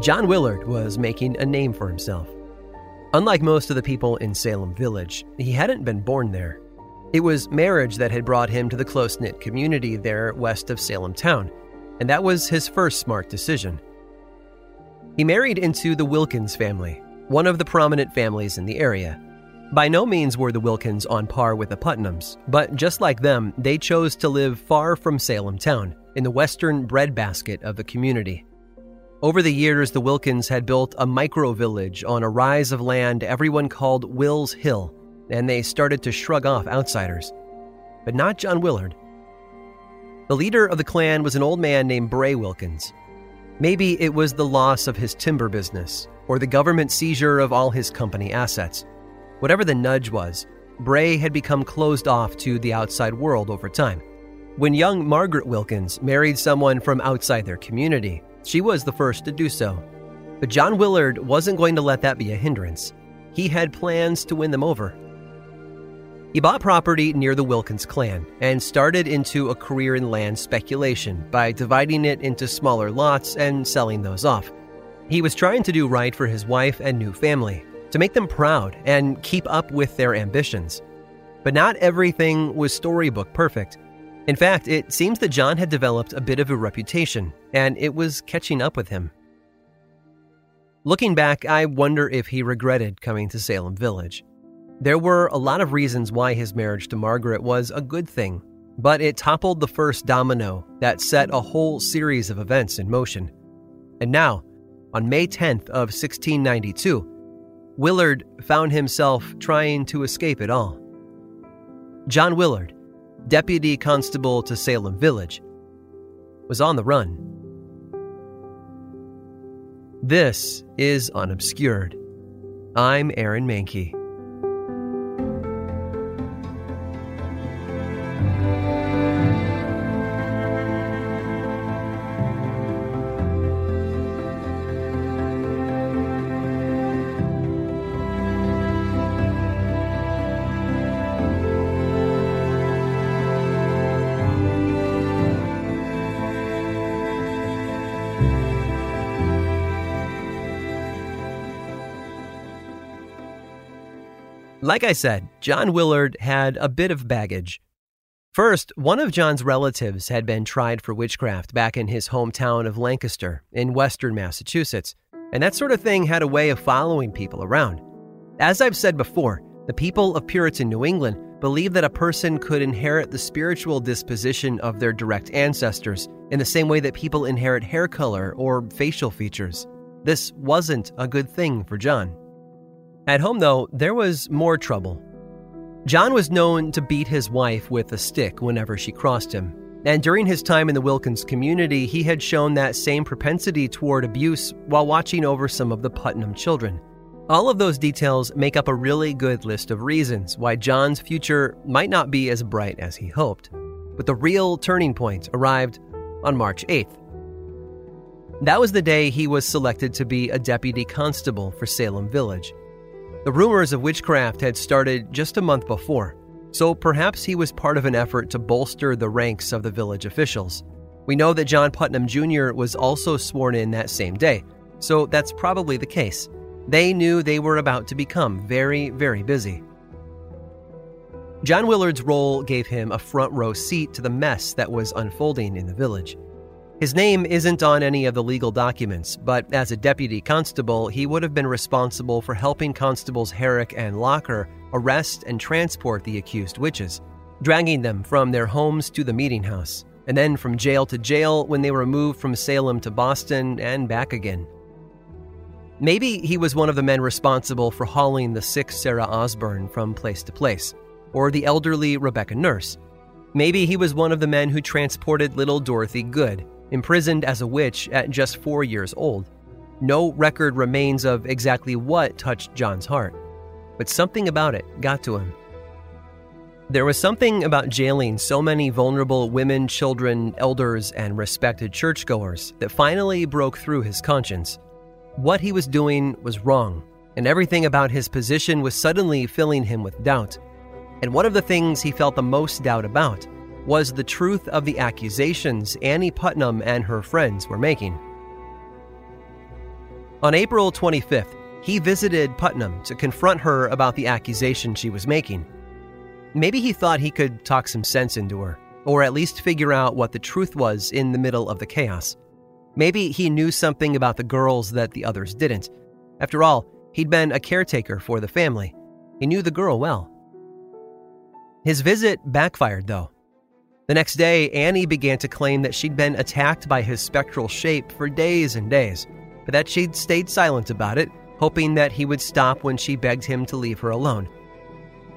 John Willard was making a name for himself. Unlike most of the people in Salem Village, he hadn't been born there. It was marriage that had brought him to the close knit community there west of Salem town, and that was his first smart decision. He married into the Wilkins family, one of the prominent families in the area. By no means were the Wilkins on par with the Putnams, but just like them, they chose to live far from Salem town, in the western breadbasket of the community. Over the years, the Wilkins had built a micro village on a rise of land everyone called Will's Hill, and they started to shrug off outsiders. But not John Willard. The leader of the clan was an old man named Bray Wilkins. Maybe it was the loss of his timber business, or the government seizure of all his company assets. Whatever the nudge was, Bray had become closed off to the outside world over time. When young Margaret Wilkins married someone from outside their community, she was the first to do so. But John Willard wasn't going to let that be a hindrance. He had plans to win them over. He bought property near the Wilkins clan and started into a career in land speculation by dividing it into smaller lots and selling those off. He was trying to do right for his wife and new family, to make them proud and keep up with their ambitions. But not everything was storybook perfect. In fact, it seems that John had developed a bit of a reputation, and it was catching up with him. Looking back, I wonder if he regretted coming to Salem Village. There were a lot of reasons why his marriage to Margaret was a good thing, but it toppled the first domino that set a whole series of events in motion. And now, on May 10th of 1692, Willard found himself trying to escape it all. John Willard, deputy constable to Salem Village, was on the run. This is Unobscured. I'm Aaron Mahnke. Like I said, John Willard had a bit of baggage. First, one of John's relatives had been tried for witchcraft back in his hometown of Lancaster in western Massachusetts, and that sort of thing had a way of following people around. As I've said before, the people of Puritan New England believed that a person could inherit the spiritual disposition of their direct ancestors in the same way that people inherit hair color or facial features. This wasn't a good thing for John. At home, though, there was more trouble. John was known to beat his wife with a stick whenever she crossed him, and during his time in the Wilkins community, he had shown that same propensity toward abuse while watching over some of the Putnam children. All of those details make up a really good list of reasons why John's future might not be as bright as he hoped. But the real turning point arrived on March 8th. That was the day he was selected to be a deputy constable for Salem Village. The rumors of witchcraft had started just a month before, so perhaps he was part of an effort to bolster the ranks of the village officials. We know that John Putnam Jr. was also sworn in that same day, so that's probably the case. They knew they were about to become very, very busy. John Willard's role gave him a front row seat to the mess that was unfolding in the village. His name isn't on any of the legal documents, but as a deputy constable, he would have been responsible for helping constables Herrick and Locker arrest and transport the accused witches, dragging them from their homes to the meeting house, and then from jail to jail when they were moved from Salem to Boston and back again. Maybe he was one of the men responsible for hauling the sick Sarah Osborne from place to place, or the elderly Rebecca Nurse. Maybe he was one of the men who transported little Dorothy Good imprisoned as a witch at just four years old. No record remains of exactly what touched John's heart, but something about it got to him. There was something about jailing so many vulnerable women, children, elders, and respected churchgoers that finally broke through his conscience. What he was doing was wrong, and everything about his position was suddenly filling him with doubt. And one of the things he felt the most doubt about was the truth of the accusations Annie Putnam and her friends were making. On April 25th, he visited Putnam to confront her about the accusation she was making. Maybe he thought he could talk some sense into her, or at least figure out what the truth was in the middle of the chaos. Maybe he knew something about the girls that the others didn't. After all, he'd been a caretaker for the family. He knew the girl well. His visit backfired, though. The next day, Annie began to claim that she'd been attacked by his spectral shape for days and days, but that she'd stayed silent about it, hoping that he would stop when she begged him to leave her alone.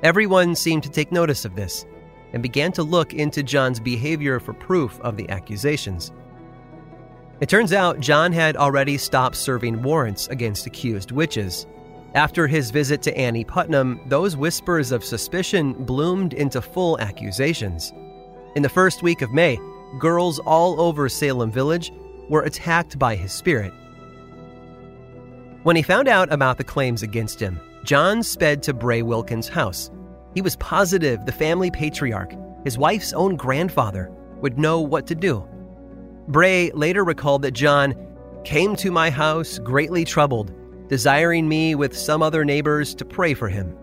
Everyone seemed to take notice of this and began to look into John's behavior for proof of the accusations. It turns out John had already stopped serving warrants against accused witches. After his visit to Annie Putnam, those whispers of suspicion bloomed into full accusations. In the first week of May, girls all over Salem Village were attacked by his spirit. When he found out about the claims against him, John sped to Bray Wilkins' house. He was positive the family patriarch, his wife's own grandfather, would know what to do. Bray later recalled that John came to my house greatly troubled, desiring me with some other neighbors to pray for him.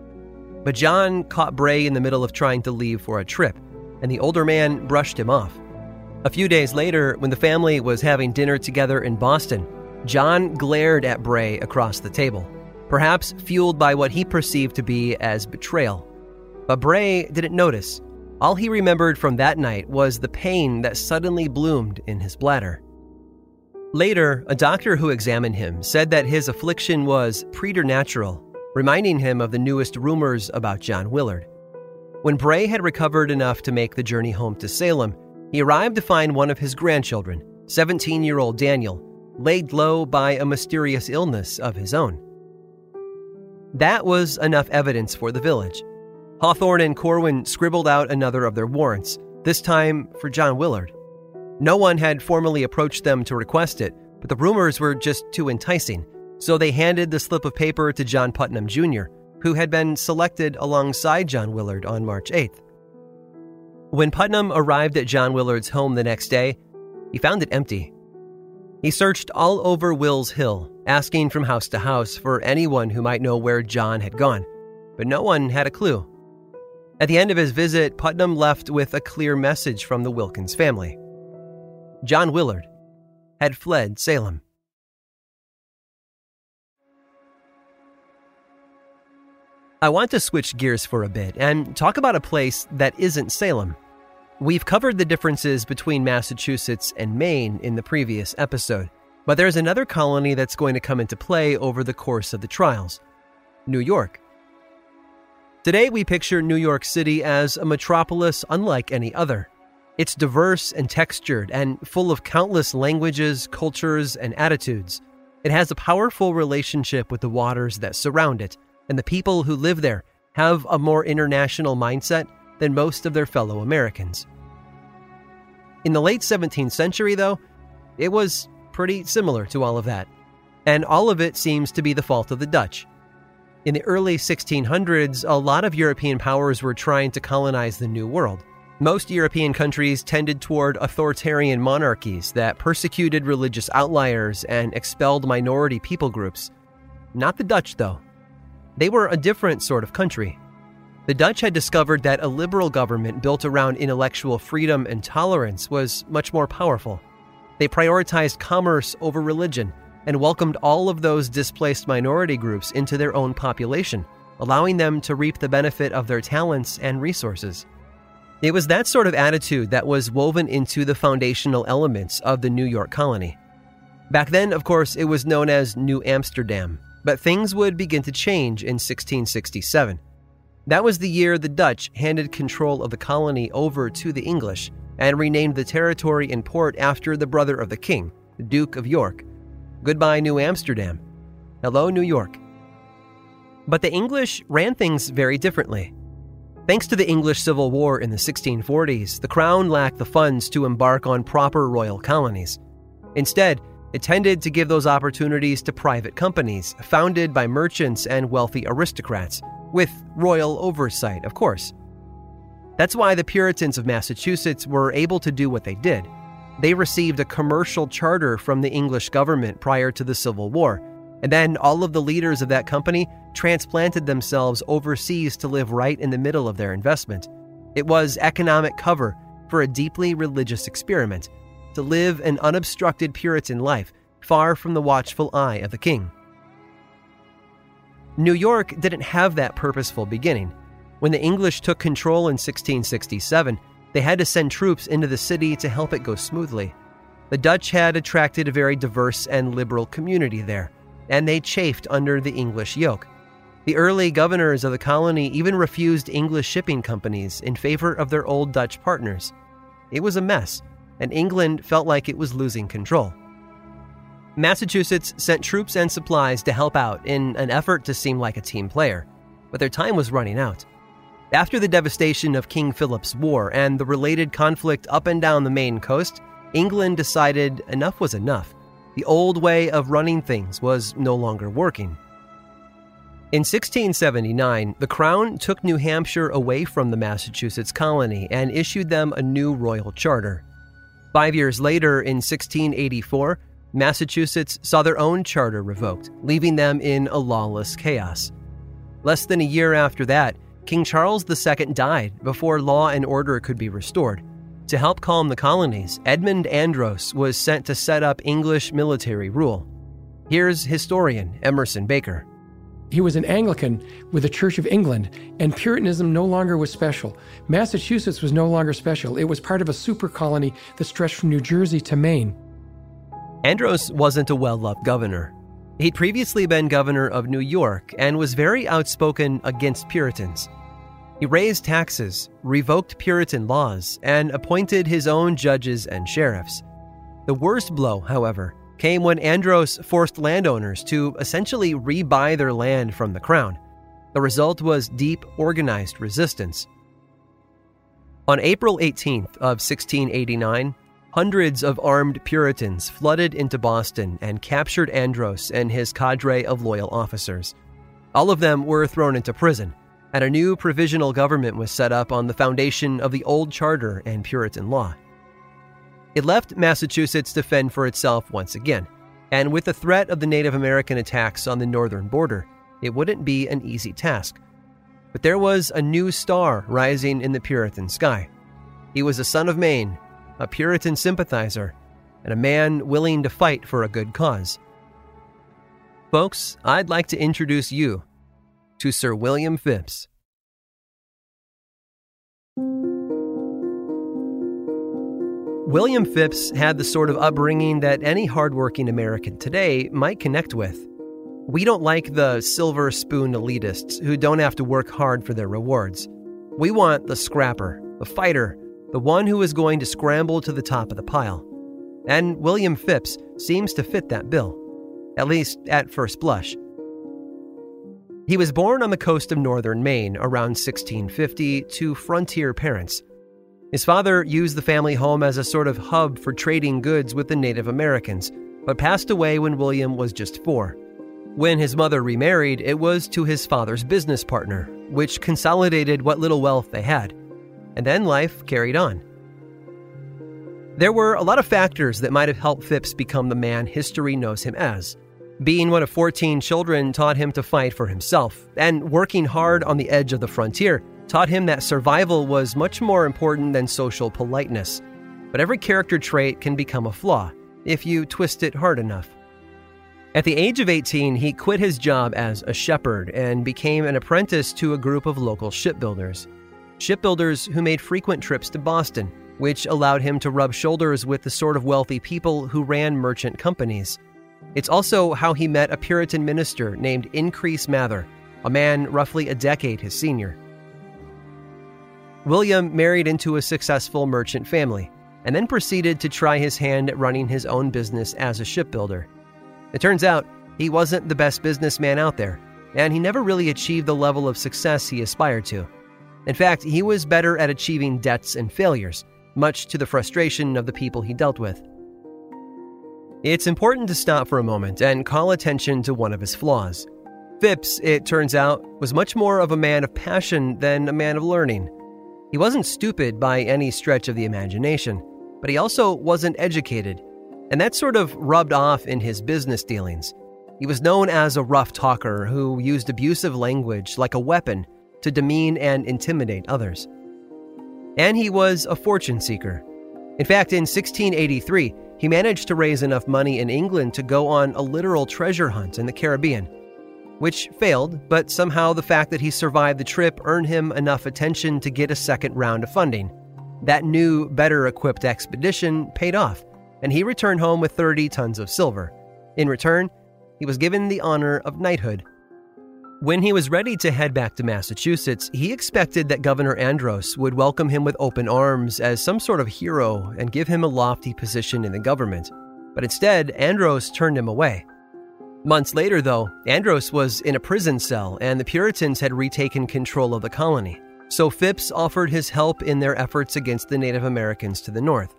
But John caught Bray in the middle of trying to leave for a trip, and the older man brushed him off. A few days later, when the family was having dinner together in Boston, John glared at Bray across the table, perhaps fueled by what he perceived to be as betrayal. But Bray didn't notice. All he remembered from that night was the pain that suddenly bloomed in his bladder. Later, a doctor who examined him said that his affliction was preternatural, reminding him of the newest rumors about John Willard. When Bray had recovered enough to make the journey home to Salem, he arrived to find one of his grandchildren, 17 year old Daniel, laid low by a mysterious illness of his own. That was enough evidence for the village. Hathorne and Corwin scribbled out another of their warrants, this time for John Willard. No one had formally approached them to request it, but the rumors were just too enticing, so they handed the slip of paper to John Putnam Jr., who had been selected alongside John Willard on March 8th. When Putnam arrived at John Willard's home the next day, he found it empty. He searched all over Will's Hill, asking from house to house for anyone who might know where John had gone, but no one had a clue. At the end of his visit, Putnam left with a clear message from the Wilkins family. John Willard had fled Salem. I want to switch gears for a bit and talk about a place that isn't Salem. We've covered the differences between Massachusetts and Maine in the previous episode, but there's another colony that's going to come into play over the course of the trials New York. Today, we picture New York City as a metropolis unlike any other. It's diverse and textured and full of countless languages, cultures, and attitudes. It has a powerful relationship with the waters that surround it and the people who live there have a more international mindset than most of their fellow Americans. In the late 17th century, though, it was pretty similar to all of that, and all of it seems to be the fault of the Dutch. In the early 1600s, a lot of European powers were trying to colonize the New World. Most European countries tended toward authoritarian monarchies that persecuted religious outliers and expelled minority people groups. Not the Dutch, though. They were a different sort of country. The Dutch had discovered that a liberal government built around intellectual freedom and tolerance was much more powerful. They prioritized commerce over religion and welcomed all of those displaced minority groups into their own population, allowing them to reap the benefit of their talents and resources. It was that sort of attitude that was woven into the foundational elements of the New York colony. Back then, of course, it was known as New Amsterdam, but things would begin to change in 1667. That was the year the Dutch handed control of the colony over to the English and renamed the territory and port after the brother of the king, the Duke of York. Goodbye, New Amsterdam. Hello, New York. But the English ran things very differently. Thanks to the English Civil War in the 1640s, the Crown lacked the funds to embark on proper royal colonies. Instead, it tended to give those opportunities to private companies, founded by merchants and wealthy aristocrats, with royal oversight, of course. That's why the Puritans of Massachusetts were able to do what they did. They received a commercial charter from the English government prior to the Civil War, And then all of the leaders of that company transplanted themselves overseas to live right in the middle of their investment. It was economic cover for a deeply religious experiment to live an unobstructed Puritan life far from the watchful eye of the king. New York didn't have that purposeful beginning. When the English took control in 1667, they had to send troops into the city to help it go smoothly. The Dutch had attracted a very diverse and liberal community there, and they chafed under the English yoke. The early governors of the colony even refused English shipping companies in favor of their old Dutch partners. It was a mess, and England felt like it was losing control. Massachusetts sent troops and supplies to help out in an effort to seem like a team player, but their time was running out. After the devastation of King Philip's War and the related conflict up and down the Maine coast, England decided enough was enough. The old way of running things was no longer working. In 1679, the Crown took New Hampshire away from the Massachusetts colony and issued them a new royal charter. Five years later, in 1684, Massachusetts saw their own charter revoked, leaving them in a lawless chaos. Less than a year after that, King Charles II died before law and order could be restored. To help calm the colonies, Edmund Andros was sent to set up English military rule. Here's historian Emerson Baker. He was an Anglican with the Church of England, and Puritanism no longer was special. Massachusetts was no longer special. It was part of a super colony that stretched from New Jersey to Maine. Andros wasn't a well loved governor. He'd previously been governor of New York and was very outspoken against Puritans. He raised taxes, revoked Puritan laws, and appointed his own judges and sheriffs. The worst blow, however, came when Andros forced landowners to essentially rebuy their land from the crown. The result was deep, organized resistance. On April 18th of 1689, hundreds of armed Puritans flooded into Boston and captured Andros and his cadre of loyal officers. All of them were thrown into prison, and a new provisional government was set up on the foundation of the old charter and Puritan law. It left Massachusetts to fend for itself once again, and with the threat of the Native American attacks on the northern border, it wouldn't be an easy task. But there was a new star rising in the Puritan sky. He was a son of Maine, a Puritan sympathizer, and a man willing to fight for a good cause. Folks, I'd like to introduce you to Sir William Phips. William Phips had the sort of upbringing that any hardworking American today might connect with. We don't like the silver spoon elitists who don't have to work hard for their rewards. We want the scrapper, the fighter, the one who is going to scramble to the top of the pile. And William Phips seems to fit that bill, at least at first blush. He was born on the coast of northern Maine around 1650 to frontier parents. His father used the family home as a sort of hub for trading goods with the Native Americans, but passed away when William was just four. When his mother remarried, it was to his father's business partner, which consolidated what little wealth they had. And then life carried on. There were a lot of factors that might have helped Phips become the man history knows him as. Being one of 14 children taught him to fight for himself, and working hard on the edge of the frontier taught him that survival was much more important than social politeness. But every character trait can become a flaw if you twist it hard enough. At the age of 18, he quit his job as a shepherd and became an apprentice to a group of local shipbuilders. Shipbuilders who made frequent trips to Boston, which allowed him to rub shoulders with the sort of wealthy people who ran merchant companies. It's also how he met a Puritan minister named Increase Mather, a man roughly a decade his senior. William married into a successful merchant family and then proceeded to try his hand at running his own business as a shipbuilder. It turns out he wasn't the best businessman out there, and he never really achieved the level of success he aspired to. In fact, he was better at achieving debts and failures, much to the frustration of the people he dealt with. It's important to stop for a moment and call attention to one of his flaws. Phips, it turns out, was much more of a man of passion than a man of learning. He wasn't stupid by any stretch of the imagination, but he also wasn't educated, and that sort of rubbed off in his business dealings. He was known as a rough talker who used abusive language like a weapon to demean and intimidate others. And he was a fortune seeker. In fact, in 1683, he managed to raise enough money in England to go on a literal treasure hunt in the Caribbean, which failed, but somehow the fact that he survived the trip earned him enough attention to get a second round of funding. That new, better equipped expedition paid off, and he returned home with 30 tons of silver. In return, he was given the honor of knighthood. When he was ready to head back to Massachusetts, he expected that Governor Andros would welcome him with open arms as some sort of hero and give him a lofty position in the government. But instead, Andros turned him away. Months later, though, Andros was in a prison cell and the Puritans had retaken control of the colony. So Phips offered his help in their efforts against the Native Americans to the north.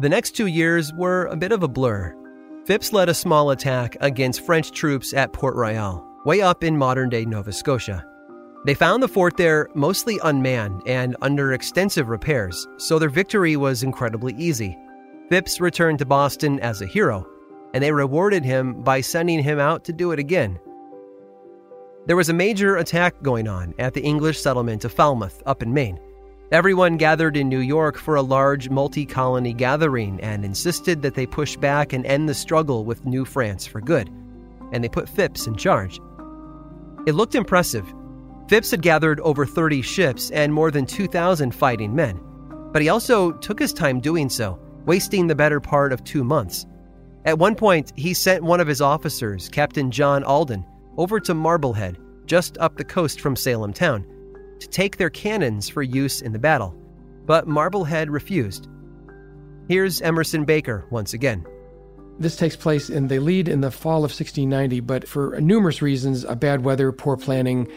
The next two years were a bit of a blur. Phips led a small attack against French troops at Port Royal, way up in modern day Nova Scotia. They found the fort there mostly unmanned and under extensive repairs, so their victory was incredibly easy. Phips returned to Boston as a hero, and they rewarded him by sending him out to do it again. There was a major attack going on at the English settlement of Falmouth up in Maine. Everyone gathered in New York for a large multi colony gathering and insisted that they push back and end the struggle with New France for good. And they put Phips in charge. It looked impressive. Phips had gathered over 30 ships and more than 2,000 fighting men, but he also took his time doing so, wasting the better part of two months. At one point, he sent one of his officers, Captain John Alden, over to Marblehead, just up the coast from Salem town, to take their cannons for use in the battle. But Marblehead refused. Here's Emerson Baker once again. This takes place and they lead in the fall of 1690, but for numerous reasons bad weather, poor planning,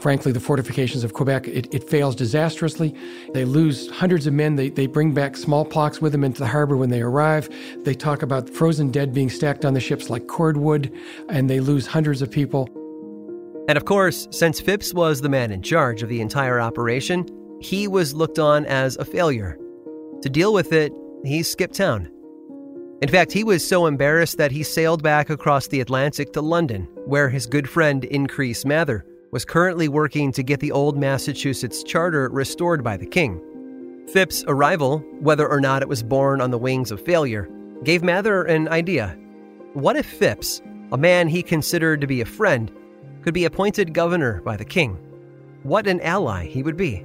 frankly, the fortifications of Quebec, it, it, fails disastrously. They lose hundreds of men. They, they bring back smallpox with them into the harbor when they arrive. They talk about frozen dead being stacked on the ships like cordwood, and they lose hundreds of people. And of course, since Phips was the man in charge of the entire operation, he was looked on as a failure. To deal with it, he skipped town. In fact, he was so embarrassed that he sailed back across the Atlantic to London, where his good friend Increase Mather was currently working to get the old Massachusetts charter restored by the king. Phips' arrival, whether or not it was born on the wings of failure, gave Mather an idea. What if Phips, a man he considered to be a friend, could be appointed governor by the king? What an ally he would be.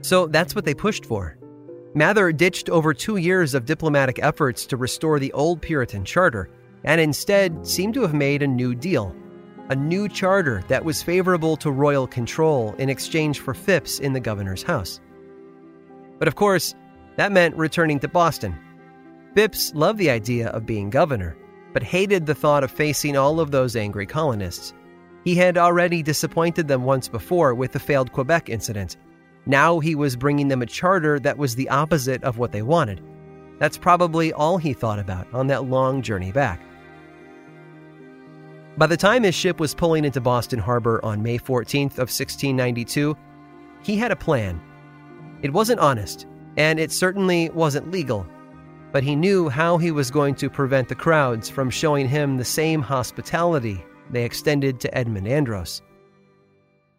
So that's what they pushed for. Mather ditched over two years of diplomatic efforts to restore the old Puritan charter and instead seemed to have made a new deal. A new charter that was favorable to royal control in exchange for Phips in the governor's house. But of course, that meant returning to Boston. Phips loved the idea of being governor, but hated the thought of facing all of those angry colonists. He had already disappointed them once before with the failed Quebec incident, now he was bringing them a charter that was the opposite of what they wanted. That's probably all he thought about on that long journey back. By the time his ship was pulling into Boston Harbor on May 14th of 1692, he had a plan. It wasn't honest, and it certainly wasn't legal, but he knew how he was going to prevent the crowds from showing him the same hospitality they extended to Edmund Andros.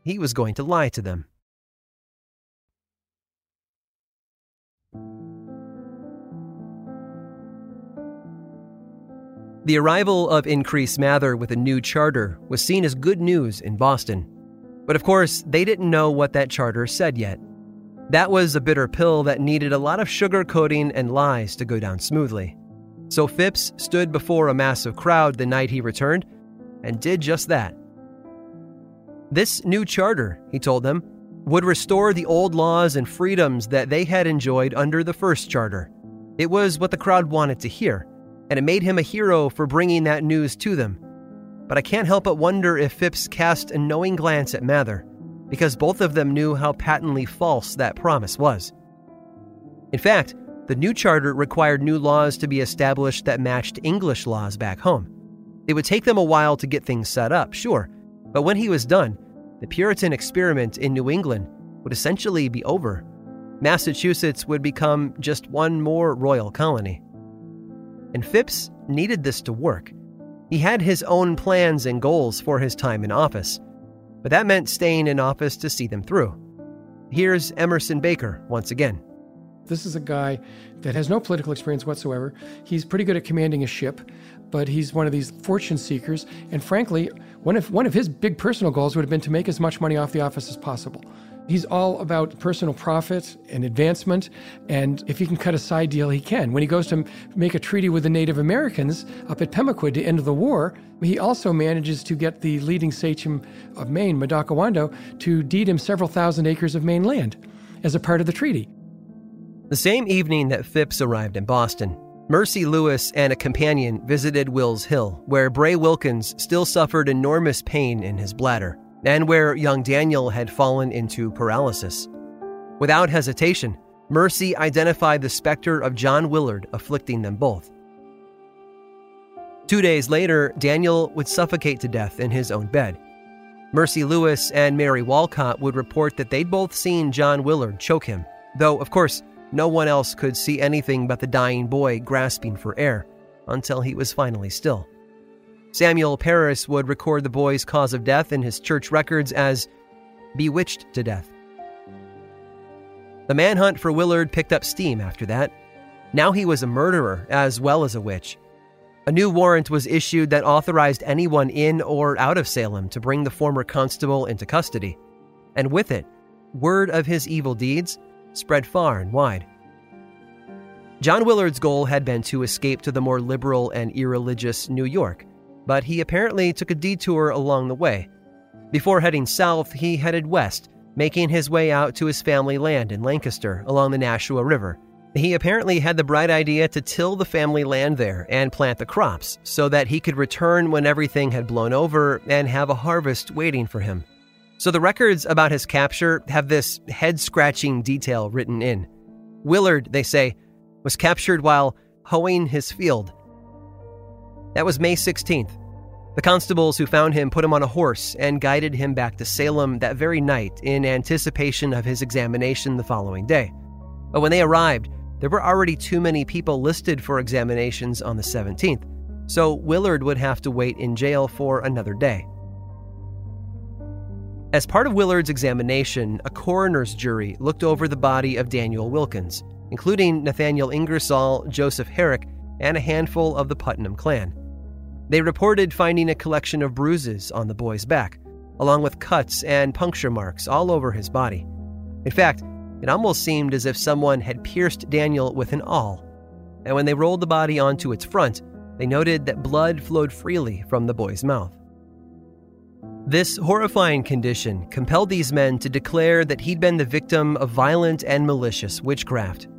He was going to lie to them. The arrival of Increase Mather with a new charter was seen as good news in Boston. But of course, they didn't know what that charter said yet. That was a bitter pill that needed a lot of sugarcoating and lies to go down smoothly. So Phips stood before a massive crowd the night he returned and did just that. This new charter, he told them, would restore the old laws and freedoms that they had enjoyed under the first charter. It was what the crowd wanted to hear and it made him a hero for bringing that news to them. But I can't help but wonder if Phips cast a knowing glance at Mather, because both of them knew how patently false that promise was. In fact, the new charter required new laws to be established that matched English laws back home. It would take them a while to get things set up, sure, but when he was done, the Puritan experiment in New England would essentially be over. Massachusetts would become just one more royal colony and Phips needed this to work. He had his own plans and goals for his time in office, but that meant staying in office to see them through. Here's Emerson Baker once again. This is a guy that has no political experience whatsoever. He's pretty good at commanding a ship, but he's one of these fortune seekers. And frankly, one of, one of his big personal goals would have been to make as much money off the office as possible. He's all about personal profit and advancement, and if he can cut a side deal, he can. When he goes to make a treaty with the Native Americans up at Pemaquid to end the war, he also manages to get the leading sachem of Maine, Madockawando, to deed him several thousand acres of Maine land as a part of the treaty. The same evening that Phips arrived in Boston, Mercy Lewis and a companion visited Wills Hill, where Bray Wilkins still suffered enormous pain in his bladder and where young Daniel had fallen into paralysis. Without hesitation, Mercy identified the specter of John Willard afflicting them both. Two days later, Daniel would suffocate to death in his own bed. Mercy Lewis and Mary Walcott would report that they'd both seen John Willard choke him, though, of course, no one else could see anything but the dying boy grasping for air until he was finally still. Samuel Parris would record the boy's cause of death in his church records as bewitched to death. The manhunt for Willard picked up steam after that. Now he was a murderer as well as a witch. A new warrant was issued that authorized anyone in or out of Salem to bring the former constable into custody. And with it, word of his evil deeds spread far and wide. John Willard's goal had been to escape to the more liberal and irreligious New York but he apparently took a detour along the way. Before heading south, he headed west, making his way out to his family land in Lancaster along the Nashua River. He apparently had the bright idea to till the family land there and plant the crops so that he could return when everything had blown over and have a harvest waiting for him. So the records about his capture have this head scratching detail written in. Willard, they say, was captured while hoeing his field that was May 16th. The constables who found him put him on a horse and guided him back to Salem that very night in anticipation of his examination the following day. But when they arrived, there were already too many people listed for examinations on the 17th, so Willard would have to wait in jail for another day. As part of Willard's examination, a coroner's jury looked over the body of Daniel Wilkins, including Nathaniel Ingersoll, Joseph Herrick, and a handful of the Putnam clan. They reported finding a collection of bruises on the boy's back, along with cuts and puncture marks all over his body. In fact, it almost seemed as if someone had pierced Daniel with an awl. And when they rolled the body onto its front, they noted that blood flowed freely from the boy's mouth. This horrifying condition compelled these men to declare that he'd been the victim of violent and malicious witchcraft.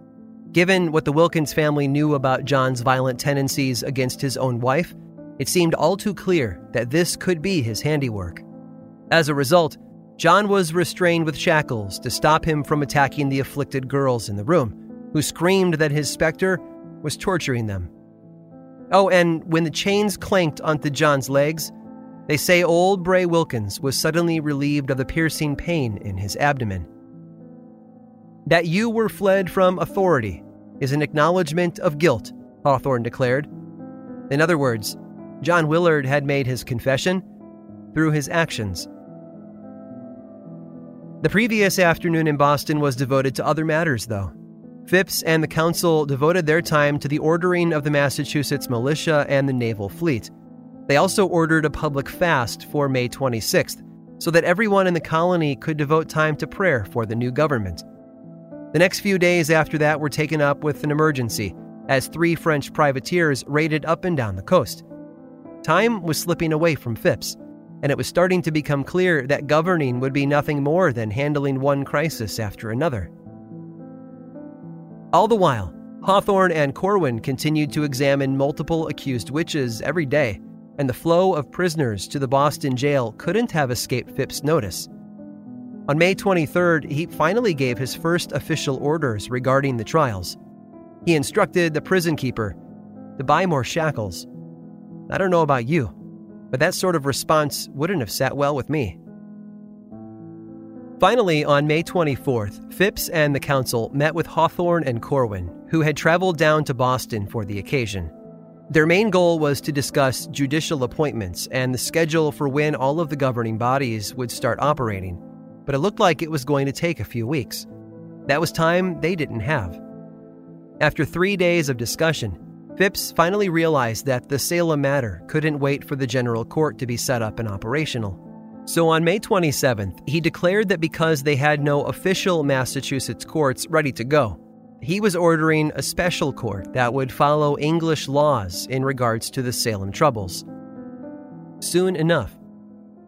Given what the Wilkins family knew about John's violent tendencies against his own wife, it seemed all too clear that this could be his handiwork. As a result, John was restrained with shackles to stop him from attacking the afflicted girls in the room, who screamed that his specter was torturing them. Oh, and when the chains clanked onto John's legs, they say old Bray Wilkins was suddenly relieved of the piercing pain in his abdomen. That you were fled from authority is an acknowledgement of guilt, Hathorne declared. In other words, John Willard had made his confession through his actions. The previous afternoon in Boston was devoted to other matters, though. Phips and the council devoted their time to the ordering of the Massachusetts militia and the naval fleet. They also ordered a public fast for May 26th, so that everyone in the colony could devote time to prayer for the new government. The next few days after that were taken up with an emergency, as three French privateers raided up and down the coast. Time was slipping away from Phips, and it was starting to become clear that governing would be nothing more than handling one crisis after another. All the while, Hathorne and Corwin continued to examine multiple accused witches every day, and the flow of prisoners to the Boston jail couldn't have escaped Phips' notice. On May 23rd, he finally gave his first official orders regarding the trials. He instructed the prison keeper to buy more shackles I don't know about you, but that sort of response wouldn't have sat well with me. Finally, on May 24th, Phips and the council met with Hathorne and Corwin, who had traveled down to Boston for the occasion. Their main goal was to discuss judicial appointments and the schedule for when all of the governing bodies would start operating, but it looked like it was going to take a few weeks. That was time they didn't have. After three days of discussion, Phips finally realized that the Salem matter couldn't wait for the general court to be set up and operational. So on May 27th, he declared that because they had no official Massachusetts courts ready to go, he was ordering a special court that would follow English laws in regards to the Salem troubles. Soon enough,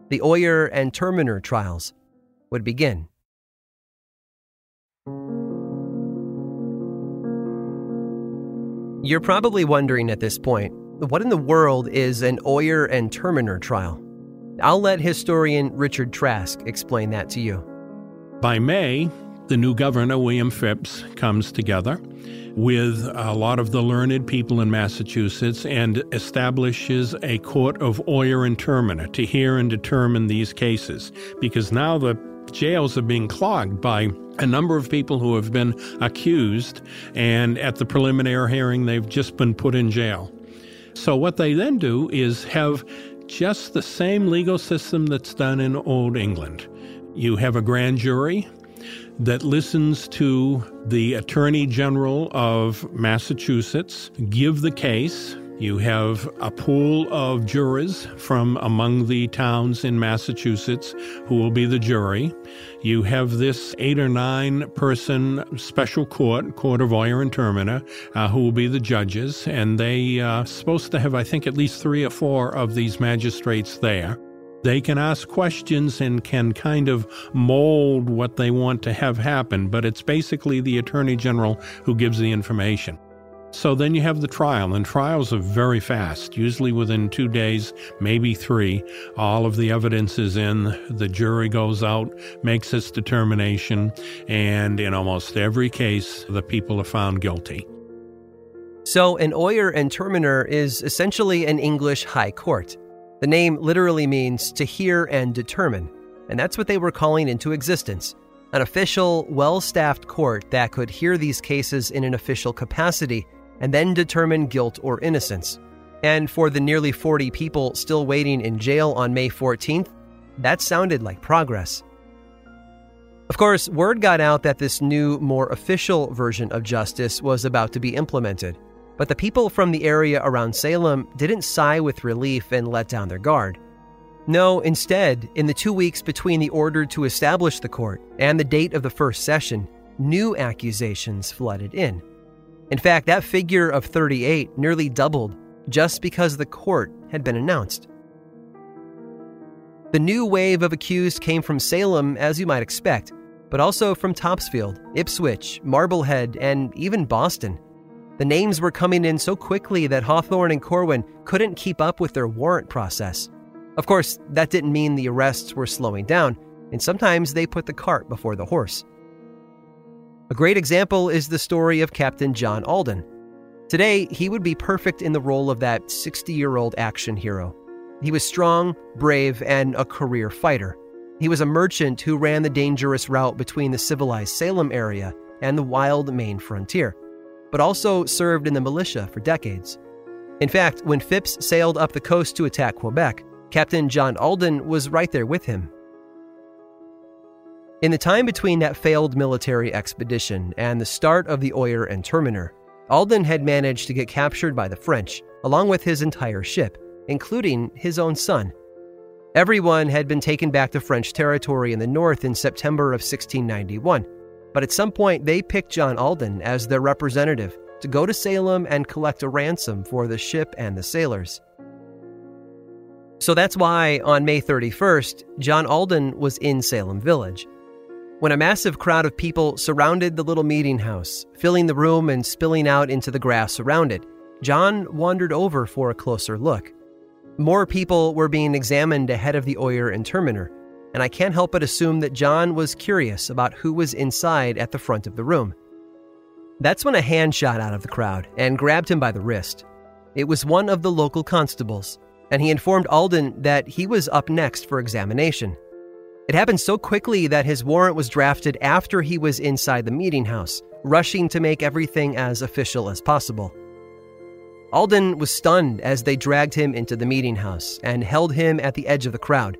the Oyer and Terminer trials would begin. You're probably wondering at this point what in the world is an Oyer and Terminer trial? I'll let historian Richard Trask explain that to you. By May, the new governor, William Phips, comes together with a lot of the learned people in Massachusetts and establishes a court of Oyer and Terminer to hear and determine these cases because now the jails are being clogged by a number of people who have been accused, and at the preliminary hearing, they've just been put in jail. So, what they then do is have just the same legal system that's done in Old England. You have a grand jury that listens to the Attorney General of Massachusetts give the case. You have a pool of jurors from among the towns in Massachusetts who will be the jury. You have this eight or nine person special court, Court of Oyer and Terminer, uh, who will be the judges, and they are uh, supposed to have, I think, at least three or four of these magistrates there. They can ask questions and can kind of mold what they want to have happen, but it's basically the Attorney General who gives the information. So then you have the trial, and trials are very fast, usually within two days, maybe three. All of the evidence is in, the jury goes out, makes its determination, and in almost every case, the people are found guilty. So, an Oyer and Terminer is essentially an English high court. The name literally means to hear and determine, and that's what they were calling into existence an official, well staffed court that could hear these cases in an official capacity and then determine guilt or innocence. And for the nearly 40 people still waiting in jail on May 14th, that sounded like progress. Of course, word got out that this new, more official version of justice was about to be implemented. But the people from the area around Salem didn't sigh with relief and let down their guard. No, instead, in the two weeks between the order to establish the court and the date of the first session, new accusations flooded in. In fact, that figure of 38 nearly doubled just because the court had been announced. The new wave of accused came from Salem, as you might expect, but also from Topsfield, Ipswich, Marblehead, and even Boston. The names were coming in so quickly that Hathorne and Corwin couldn't keep up with their warrant process. Of course, that didn't mean the arrests were slowing down, and sometimes they put the cart before the horse. A great example is the story of Captain John Alden. Today, he would be perfect in the role of that 60 year old action hero. He was strong, brave, and a career fighter. He was a merchant who ran the dangerous route between the civilized Salem area and the wild Maine frontier but also served in the militia for decades. In fact, when Phips sailed up the coast to attack Quebec, Captain John Alden was right there with him. In the time between that failed military expedition and the start of the Oyer and Terminer, Alden had managed to get captured by the French, along with his entire ship, including his own son. Everyone had been taken back to French territory in the north in September of 1691, but at some point, they picked John Alden as their representative to go to Salem and collect a ransom for the ship and the sailors. So that's why on May 31st, John Alden was in Salem Village. When a massive crowd of people surrounded the little meeting house, filling the room and spilling out into the grass around it, John wandered over for a closer look. More people were being examined ahead of the Oyer and Terminer, and I can't help but assume that John was curious about who was inside at the front of the room. That's when a hand shot out of the crowd and grabbed him by the wrist. It was one of the local constables, and he informed Alden that he was up next for examination. It happened so quickly that his warrant was drafted after he was inside the meeting house, rushing to make everything as official as possible. Alden was stunned as they dragged him into the meeting house and held him at the edge of the crowd.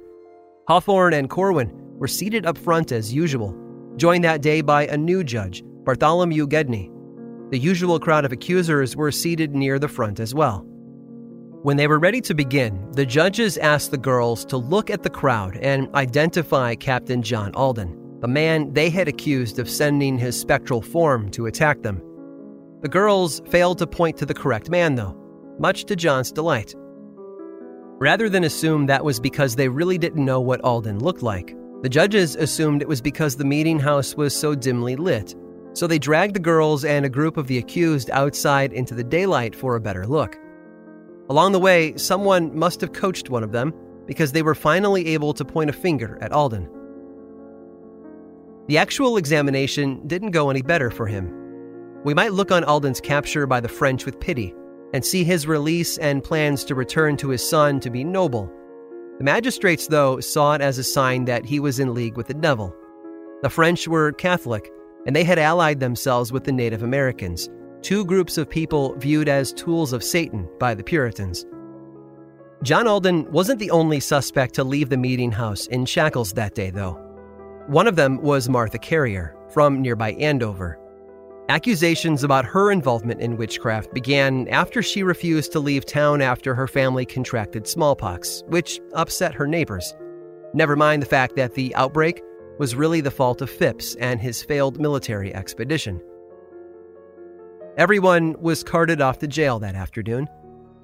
Hathorne and Corwin were seated up front as usual, joined that day by a new judge, Bartholomew Gedney. The usual crowd of accusers were seated near the front as well. When they were ready to begin, the judges asked the girls to look at the crowd and identify Captain John Alden, the man they had accused of sending his spectral form to attack them. The girls failed to point to the correct man, though, much to John's delight. Rather than assume that was because they really didn't know what Alden looked like, the judges assumed it was because the meeting house was so dimly lit. So they dragged the girls and a group of the accused outside into the daylight for a better look. Along the way, someone must have coached one of them because they were finally able to point a finger at Alden. The actual examination didn't go any better for him. We might look on Alden's capture by the French with pity and see his release and plans to return to his son to be noble. The magistrates, though, saw it as a sign that he was in league with the devil. The French were Catholic, and they had allied themselves with the Native Americans, two groups of people viewed as tools of Satan by the Puritans. John Alden wasn't the only suspect to leave the meeting house in shackles that day, though. One of them was Martha Carrier from nearby Andover. Accusations about her involvement in witchcraft began after she refused to leave town after her family contracted smallpox, which upset her neighbors. Never mind the fact that the outbreak was really the fault of Phips and his failed military expedition. Everyone was carted off to jail that afternoon,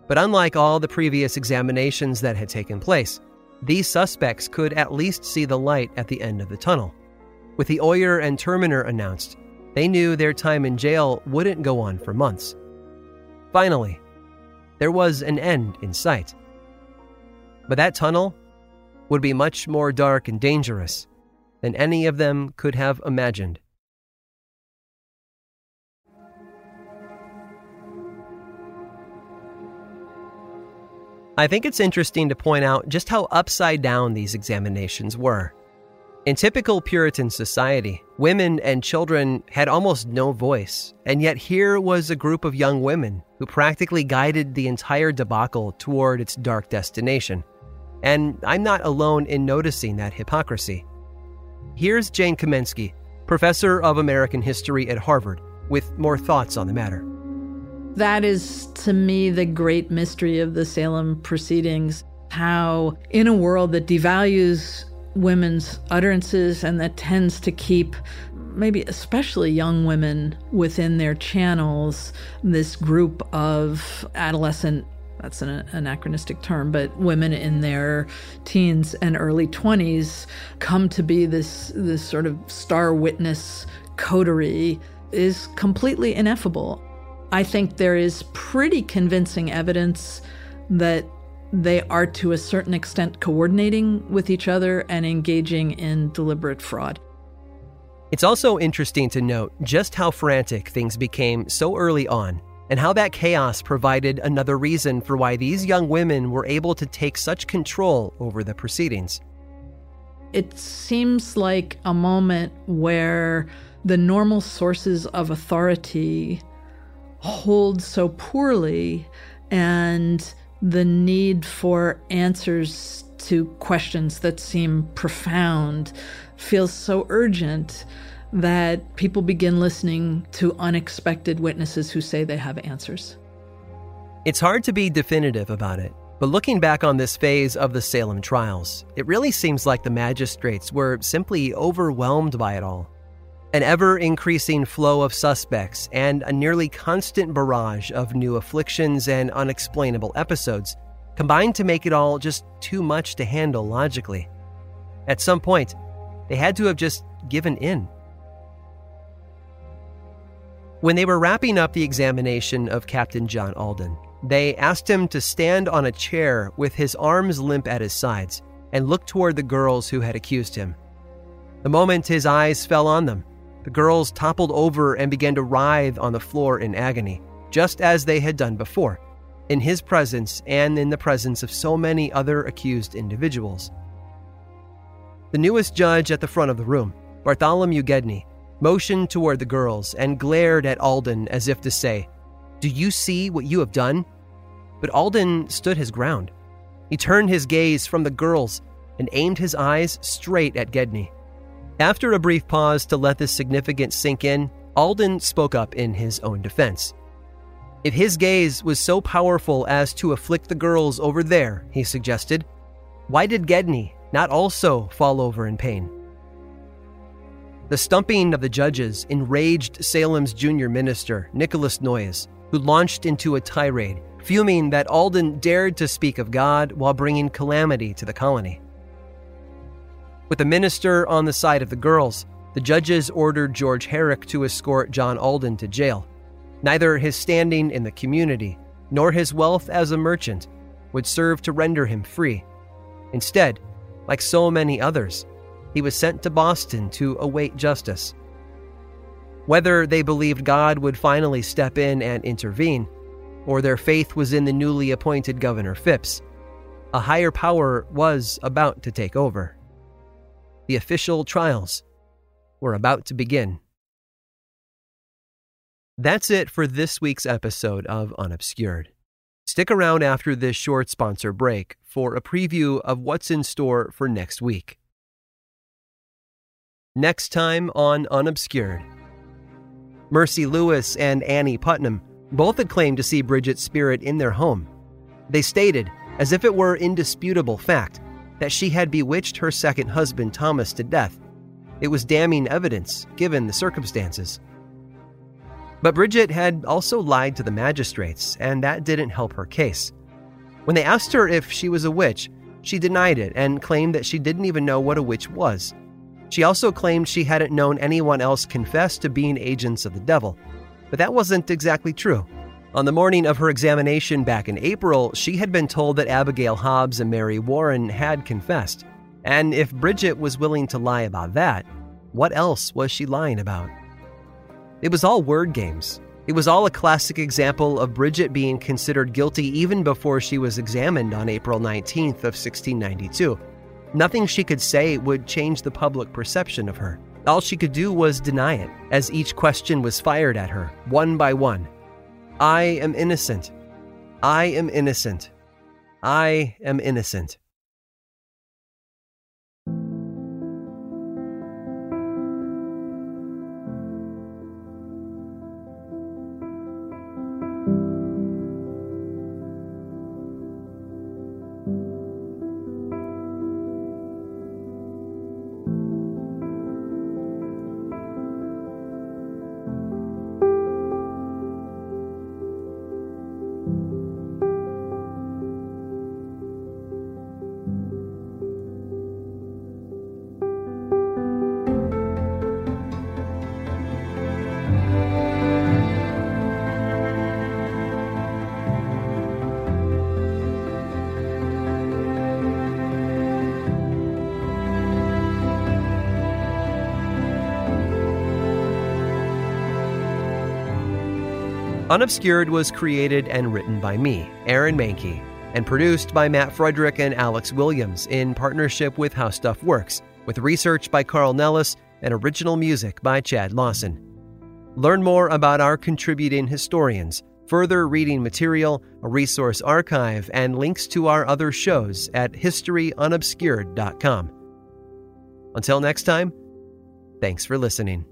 but unlike all the previous examinations that had taken place, these suspects could at least see the light at the end of the tunnel. With the Oyer and Terminer announced, they knew their time in jail wouldn't go on for months. Finally, there was an end in sight. But that tunnel would be much more dark and dangerous than any of them could have imagined. I think it's interesting to point out just how upside down these examinations were. In typical Puritan society, women and children had almost no voice, and yet here was a group of young women who practically guided the entire debacle toward its dark destination. And I'm not alone in noticing that hypocrisy. Here's Jane Kamensky, professor of American history at Harvard, with more thoughts on the matter. That is, to me, the great mystery of the Salem proceedings. How, in a world that devalues women's utterances and that tends to keep maybe especially young women within their channels this group of adolescent that's an anachronistic term, but women in their teens and early 20s come to be this, this sort of star witness coterie is completely ineffable. I think there is pretty convincing evidence that they are to a certain extent coordinating with each other and engaging in deliberate fraud. It's also interesting to note just how frantic things became so early on, and how that chaos provided another reason for why these young women were able to take such control over the proceedings. It seems like a moment where the normal sources of authority hold so poorly and the need for answers to questions that seem profound feels so urgent that people begin listening to unexpected witnesses who say they have answers. It's hard to be definitive about it, but looking back on this phase of the Salem trials, it really seems like the magistrates were simply overwhelmed by it all. An ever increasing flow of suspects and a nearly constant barrage of new afflictions and unexplainable episodes combined to make it all just too much to handle logically. At some point, they had to have just given in. When they were wrapping up the examination of Captain John Alden, they asked him to stand on a chair with his arms limp at his sides and look toward the girls who had accused him. The moment his eyes fell on them, the girls toppled over and began to writhe on the floor in agony, just as they had done before, in his presence and in the presence of so many other accused individuals. The newest judge at the front of the room, Bartholomew Gedney, motioned toward the girls and glared at Alden as if to say, Do you see what you have done? But Alden stood his ground. He turned his gaze from the girls and aimed his eyes straight at Gedney. After a brief pause to let this significance sink in, Alden spoke up in his own defense. If his gaze was so powerful as to afflict the girls over there, he suggested, why did Gedney not also fall over in pain? The stumping of the judges enraged Salem's junior minister, Nicholas Noyes, who launched into a tirade, fuming that Alden dared to speak of God while bringing calamity to the colony. With the minister on the side of the girls, the judges ordered George Herrick to escort John Alden to jail. Neither his standing in the community nor his wealth as a merchant would serve to render him free. Instead, like so many others, he was sent to Boston to await justice. Whether they believed God would finally step in and intervene, or their faith was in the newly appointed Governor Phips, a higher power was about to take over. The official trials were about to begin. That's it for this week's episode of Unobscured. Stick around after this short sponsor break for a preview of what's in store for next week. Next time on Unobscured. Mercy Lewis and Annie Putnam both had claimed to see Bridget's spirit in their home. They stated, as if it were indisputable fact, that she had bewitched her second husband Thomas to death. It was damning evidence, given the circumstances. But Bridget had also lied to the magistrates, and that didn't help her case. When they asked her if she was a witch, she denied it and claimed that she didn't even know what a witch was. She also claimed she hadn't known anyone else confess to being agents of the devil. But that wasn't exactly true. On the morning of her examination back in April, she had been told that Abigail Hobbs and Mary Warren had confessed. And if Bridget was willing to lie about that, what else was she lying about? It was all word games. It was all a classic example of Bridget being considered guilty even before she was examined on April 19th of 1692. Nothing she could say would change the public perception of her. All she could do was deny it, as each question was fired at her, one by one. I am innocent. I am innocent. I am innocent. Unobscured was created and written by me, Aaron Mahnke, and produced by Matt Frederick and Alex Williams in partnership with How Stuff Works, with research by Carl Nellis and original music by Chad Lawson. Learn more about our contributing historians, further reading material, a resource archive, and links to our other shows at historyunobscured.com. Until next time, thanks for listening.